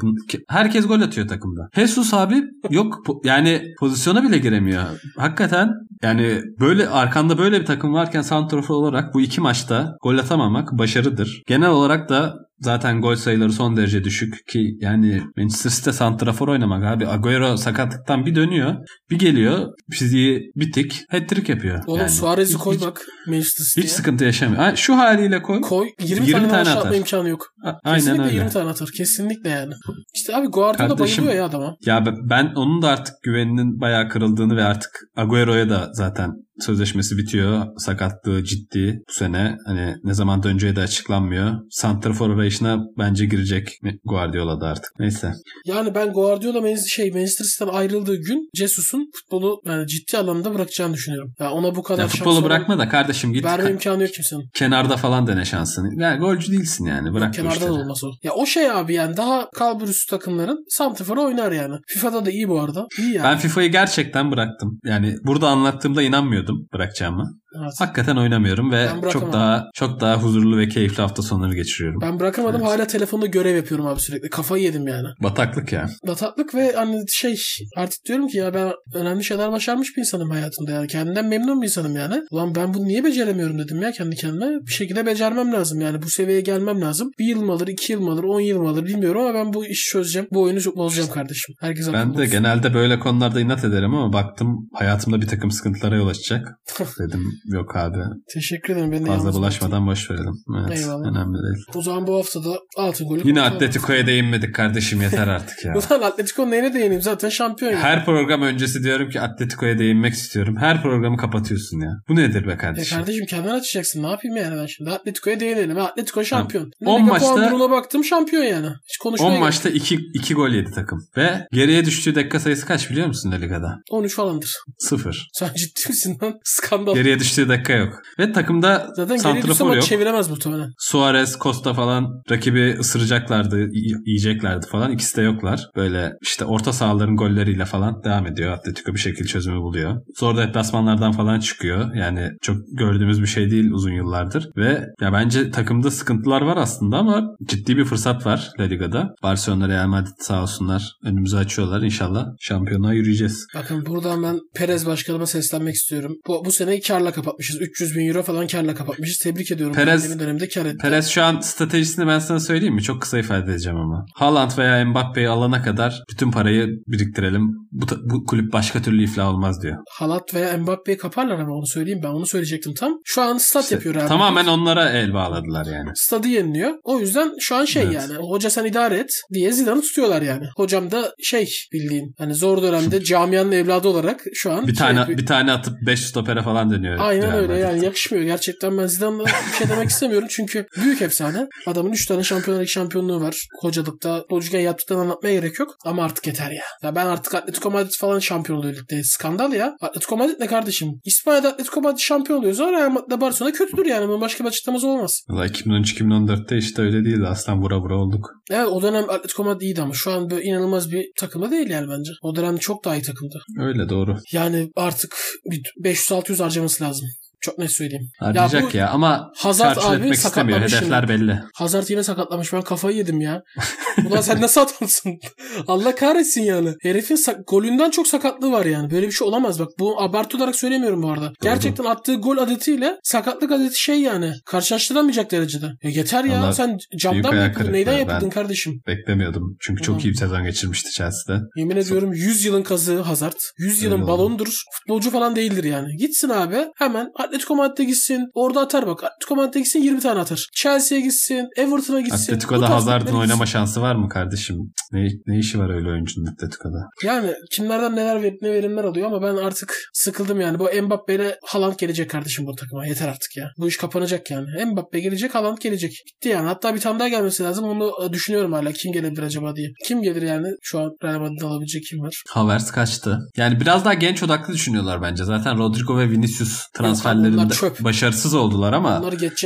Speaker 2: Herkes gol atıyor takımda. Jesus abi yok. Yani pozisyona bile giremiyor. Hakikaten yani böyle arkanda böyle bir takım varken santrafor olarak bu iki maçta gol atamamak başarıdır. Genel olarak da zaten gol sayıları son derece düşük ki yani Manchester City santrafor oynamak abi. Agüero sakatlıktan bir dönüyor. Bir geliyor. Fiziği bitik. Hat-trick yapıyor.
Speaker 1: Oğlum
Speaker 2: yani.
Speaker 1: Suarez'i koy bak Manchester City'ye.
Speaker 2: hiç sıkıntı yaşamıyor. Ha, şu haliyle koy.
Speaker 1: Koy 20,
Speaker 2: 20
Speaker 1: tane,
Speaker 2: tane atar.
Speaker 1: atma imkanı yok.
Speaker 2: A- Aynen
Speaker 1: Kesinlikle
Speaker 2: öyle.
Speaker 1: 20 tane atar. Kesinlikle yani. İşte abi Guardiola
Speaker 2: Kardeşim-
Speaker 1: bayılıyor ya adama.
Speaker 2: Ya ben onun da artık güveninin bayağı kırıldığını ve artık Agüero'ya da zaten sözleşmesi bitiyor. Sakatlığı ciddi bu sene. Hani ne zaman döneceği de açıklanmıyor. Santrafor arayışına bence girecek Guardiola da artık. Neyse.
Speaker 1: Yani ben Guardiola şey Manchester City'den ayrıldığı gün Jesus'un futbolu yani ciddi anlamda bırakacağını düşünüyorum. Ya ona bu kadar
Speaker 2: Ya futbolu bırakma da kardeşim git
Speaker 1: Verme
Speaker 2: ka-
Speaker 1: imkanı yok kimsenin.
Speaker 2: kenarda falan dene şansını. Ya golcü değilsin yani. Bırak bu
Speaker 1: Kenarda da olmaz o. Ya o şey abi yani daha kalbur üstü takımların Santifor'u oynar yani. FIFA'da da iyi bu arada. İyi yani.
Speaker 2: Ben FIFA'yı gerçekten bıraktım. Yani burada anlattığımda inanmıyordum bırakacağımı.
Speaker 1: Evet.
Speaker 2: Hakikaten oynamıyorum ve çok daha çok daha huzurlu ve keyifli hafta sonları geçiriyorum.
Speaker 1: Ben bırakamadım
Speaker 2: Evet.
Speaker 1: hala telefonda görev yapıyorum abi sürekli. Kafayı yedim yani.
Speaker 2: Bataklık ya.
Speaker 1: Bataklık ve hani şey artık diyorum ki ya ben önemli şeyler başarmış bir insanım hayatımda yani. Kendimden memnun bir insanım yani. Ulan ben bunu niye beceremiyorum dedim ya kendi kendime. Bir şekilde becermem lazım yani. Bu seviyeye gelmem lazım. Bir yıl mı alır, iki yıl mı alır, on yıl mı alır bilmiyorum ama ben bu işi çözeceğim. Bu oyunu çok bozacağım kardeşim. Herkes
Speaker 2: Ben de
Speaker 1: olsun.
Speaker 2: genelde böyle konularda inat ederim ama baktım hayatımda bir takım sıkıntılara yol açacak. Dedim yok abi
Speaker 1: Teşekkür ederim. Beni
Speaker 2: fazla bulaşmadan boş verelim. Evet,
Speaker 1: Eyvallah.
Speaker 2: önemli değil.
Speaker 1: O zaman bu haftada altın golü.
Speaker 2: Yine. Atletico'ya değinmedik kardeşim yeter artık ya.
Speaker 1: Ulan Atletico neyine değineyim zaten şampiyon. ya.
Speaker 2: Her program öncesi diyorum ki Atletico'ya değinmek istiyorum. Her programı kapatıyorsun ya. Bu nedir be
Speaker 1: E
Speaker 2: kardeşim?
Speaker 1: kardeşim kendin açacaksın. Ne yapayım yani ben şimdi? Atletico'ya değinelim. Atletico şampiyon. Ne
Speaker 2: 10
Speaker 1: Liga
Speaker 2: maçta-
Speaker 1: puan durumuna baktım şampiyon yani. Hiç konuşmaya
Speaker 2: 10
Speaker 1: gerek yok.
Speaker 2: maçta 2, 2 gol yedi takım. Ve geriye düştüğü dakika sayısı kaç biliyor musun Liga'da?
Speaker 1: 13 falandır.
Speaker 2: 0.
Speaker 1: Sen ciddi misin lan? Skandal.
Speaker 2: Geriye düştüğü dakika yok. Ve takımda
Speaker 1: Zaten
Speaker 2: santrafor yok.
Speaker 1: çeviremez muhtemelen.
Speaker 2: Suarez, Costa falan rakibi ısıracaklardı, yiyeceklerdi falan. İkisi de yoklar. Böyle işte orta sahaların golleriyle falan devam ediyor. Atletico bir şekilde çözümü buluyor. Zor deplasmanlardan falan çıkıyor. Yani çok gördüğümüz bir şey değil uzun yıllardır. Ve ya bence takımda sıkıntılar var aslında ama ciddi bir fırsat var La Liga'da. Barcelona, Real Madrid sağ olsunlar önümüzü açıyorlar. İnşallah şampiyonluğa yürüyeceğiz.
Speaker 1: Bakın buradan ben Perez başkanıma seslenmek istiyorum. Bu, bu seneyi karla kapatmışız. 300 bin euro falan karla kapatmışız. Tebrik ediyorum.
Speaker 2: Perez-
Speaker 1: döneminde kar etti.
Speaker 2: Perez şu an stratejisini ben sana söyleyeyim mi? Çok kısa ifade edeceğim ama. Haaland veya Mbappe'yi alana kadar bütün parayı biriktirelim. Bu, bu kulüp başka türlü iflah olmaz diyor.
Speaker 1: Halat veya Mbappe'yi kaparlar ama onu söyleyeyim ben. Onu söyleyecektim tam. Şu an stat
Speaker 2: İşte
Speaker 1: yapıyor abi.
Speaker 2: tamamen onlara el bağladılar yani.
Speaker 1: stadı yeniliyor. O yüzden şu an şey
Speaker 2: Evet.
Speaker 1: yani hoca sen idare et diye Zidane'ı tutuyorlar yani. Hocam da şey bildiğin hani zor dönemde camianın evladı olarak şu an
Speaker 2: Bir
Speaker 1: şey
Speaker 2: tane
Speaker 1: yapıyor.
Speaker 2: bir tane atıp 5 stopere falan dönüyor.
Speaker 1: Aynen
Speaker 2: Real
Speaker 1: öyle yani yakışmıyor. Gerçekten ben Zidane'la bir şey demek istemiyorum. Çünkü büyük efsane. Adamın 3 tane Şampiyonlar Ligi şampiyonluğu var. Hocalıkta, çocukken yaptıklarını anlatmaya gerek yok. Ama artık yeter ya. Ya ben artık Atletico Madrid falan şampiyon oluyor ligde. Skandal ya. Atletico Madrid ne kardeşim? İspanya'da Atletico Madrid şampiyon oluyorsa Real Madrid'de Barcelona kötüdür yani. Bunun başka bir açıklaması olmaz.
Speaker 2: Valla 2013-2014'te işte öyle değildi. Aslan vura vura olduk.
Speaker 1: Evet o dönem Atletico Madrid iyiydi ama şu an böyle inanılmaz bir takımda değil yani bence. O dönem çok daha iyi takımdı.
Speaker 2: Öyle doğru.
Speaker 1: Yani artık bir 500-600 harcaması lazım. Çok net söyleyeyim.
Speaker 2: Harcayacak
Speaker 1: bu
Speaker 2: ya, ama
Speaker 1: Hazard abi
Speaker 2: istemiyor. Hedefler belli.
Speaker 1: Hazard yine sakatlamış. Ben kafayı yedim ya. Ulan sen nasıl adamsın? Allah kahretsin yani. Herifin sak- golünden çok sakatlığı var yani. Böyle bir şey olamaz bak. Bu abartı olarak söylemiyorum bu arada. Gerçekten attığı gol adetiyle sakatlık adeti şey yani. Karşılaştıramayacak derecede. Ya yeter ya.
Speaker 2: Vallahi
Speaker 1: sen camdan mı yapıldın? Neyden yapıldın kardeşim?
Speaker 2: Beklemiyordum. Çünkü çok
Speaker 1: Ulan.
Speaker 2: iyi bir sezon geçirmişti Chelsea'de.
Speaker 1: Yemin ediyorum 100 yılın kazığı Hazard. 100 yılın balondur. Futbolcu falan değildir yani. Gitsin abi hemen Atletico Madrid'e gitsin. Orada atar bak. Atletico Madrid'e gitsin 20 tane atar. Chelsea'ye gitsin. Everton'a gitsin.
Speaker 2: Atletico'da Hazard'ın oynama şansı var mı kardeşim? Ne, ne işi var öyle oyuncunun Atletico'da?
Speaker 1: Yani kimlerden neler ver, ne verimler alıyor ama ben artık sıkıldım yani. Bu Mbappe ile Haaland gelecek kardeşim bu takıma. Yeter artık ya. Bu iş kapanacak yani. Mbappe gelecek, Haaland gelecek. Bitti yani. Hatta bir tane daha gelmesi lazım. Onu e, düşünüyorum hala. Kim gelebilir acaba diye. Kim gelir yani? Şu an Real Madrid'de alabilecek kim var?
Speaker 2: Havertz kaçtı. Yani biraz daha genç odaklı düşünüyorlar bence. Zaten Rodrigo ve Vinicius
Speaker 1: onlar
Speaker 2: transferlerinde
Speaker 1: çöp.
Speaker 2: başarısız oldular ama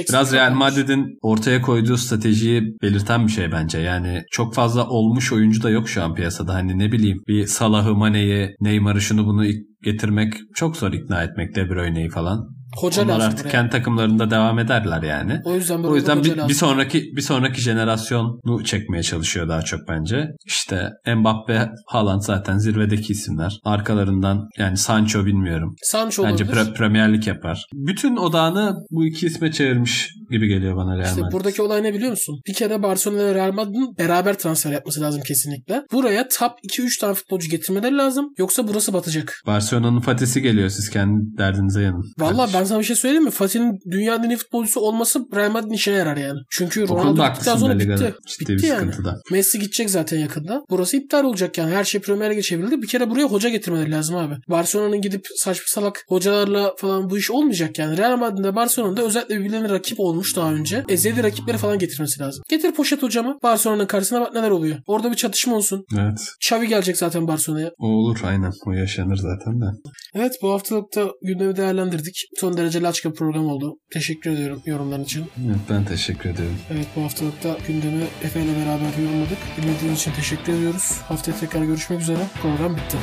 Speaker 2: biraz Real Madrid'in ortaya koyduğu stratejiyi belirten bir şey bence. Yani çok fazla olmuş oyuncu da yok şu an piyasada. Hani ne bileyim bir Salah'ı, Mane'yi, Neymar'ı şunu bunu getirmek çok zor ikna etmek. De Bruyne'yi falan.
Speaker 1: Hoca
Speaker 2: Onlar artık
Speaker 1: buraya.
Speaker 2: kendi takımlarında devam ederler yani.
Speaker 1: O yüzden
Speaker 2: O yüzden bir,
Speaker 1: lazım.
Speaker 2: bir sonraki bir sonraki jenerasyonu çekmeye çalışıyor daha çok bence. İşte Mbappe, Haaland zaten zirvedeki isimler. Arkalarından yani Sancho bilmiyorum.
Speaker 1: Sancho
Speaker 2: Bence pre- Premier Lig yapar. Bütün odağını bu iki isme çevirmiş gibi geliyor bana Real
Speaker 1: İşte
Speaker 2: Madrid.
Speaker 1: buradaki olay ne biliyor musun? Bir kere Barcelona ve Real Madrid'in beraber transfer yapması lazım kesinlikle. Buraya top 2-3 tane futbolcu getirmeleri lazım. Yoksa burası batacak.
Speaker 2: Barcelona'nın Fatih'i geliyor. Siz kendi derdinize yanın.
Speaker 1: Vallahi ben sana bir şey söyleyeyim mi? Fatih'in dünyanın en iyi futbolcusu olması Real Madrid'in işine yarar yani. Çünkü Ronaldo gittikten sonra
Speaker 2: Liga'da.
Speaker 1: bitti.
Speaker 2: Ciddi
Speaker 1: bitti yani.
Speaker 2: sıkıntıda.
Speaker 1: Messi gidecek zaten yakında. Burası iptal olacak yani. Her şey Premier Lig'e çevrildi. Bir kere buraya hoca getirmeleri lazım abi. Barcelona'nın gidip saçma salak hocalarla falan bu iş olmayacak yani. Real Madrid'de Barcelona'da özellikle birbirlerine rakip olmuş daha önce. Ezeli rakipleri falan getirmesi lazım. Getir poşet hocamı. Barcelona'nın karşısına bak neler oluyor. Orada bir çatışma olsun.
Speaker 2: Evet.
Speaker 1: Xavi gelecek zaten Barcelona'ya.
Speaker 2: O olur aynen. O yaşanır zaten de.
Speaker 1: Evet bu haftalıkta gündemi değerlendirdik. Son derece laçka bir program oldu. Teşekkür ediyorum yorumların için.
Speaker 2: Evet, ben teşekkür ediyorum.
Speaker 1: Evet bu haftalıkta gündemi Efe ile beraber yorumladık. Dinlediğiniz için teşekkür ediyoruz. Haftaya tekrar görüşmek üzere. Program bitti.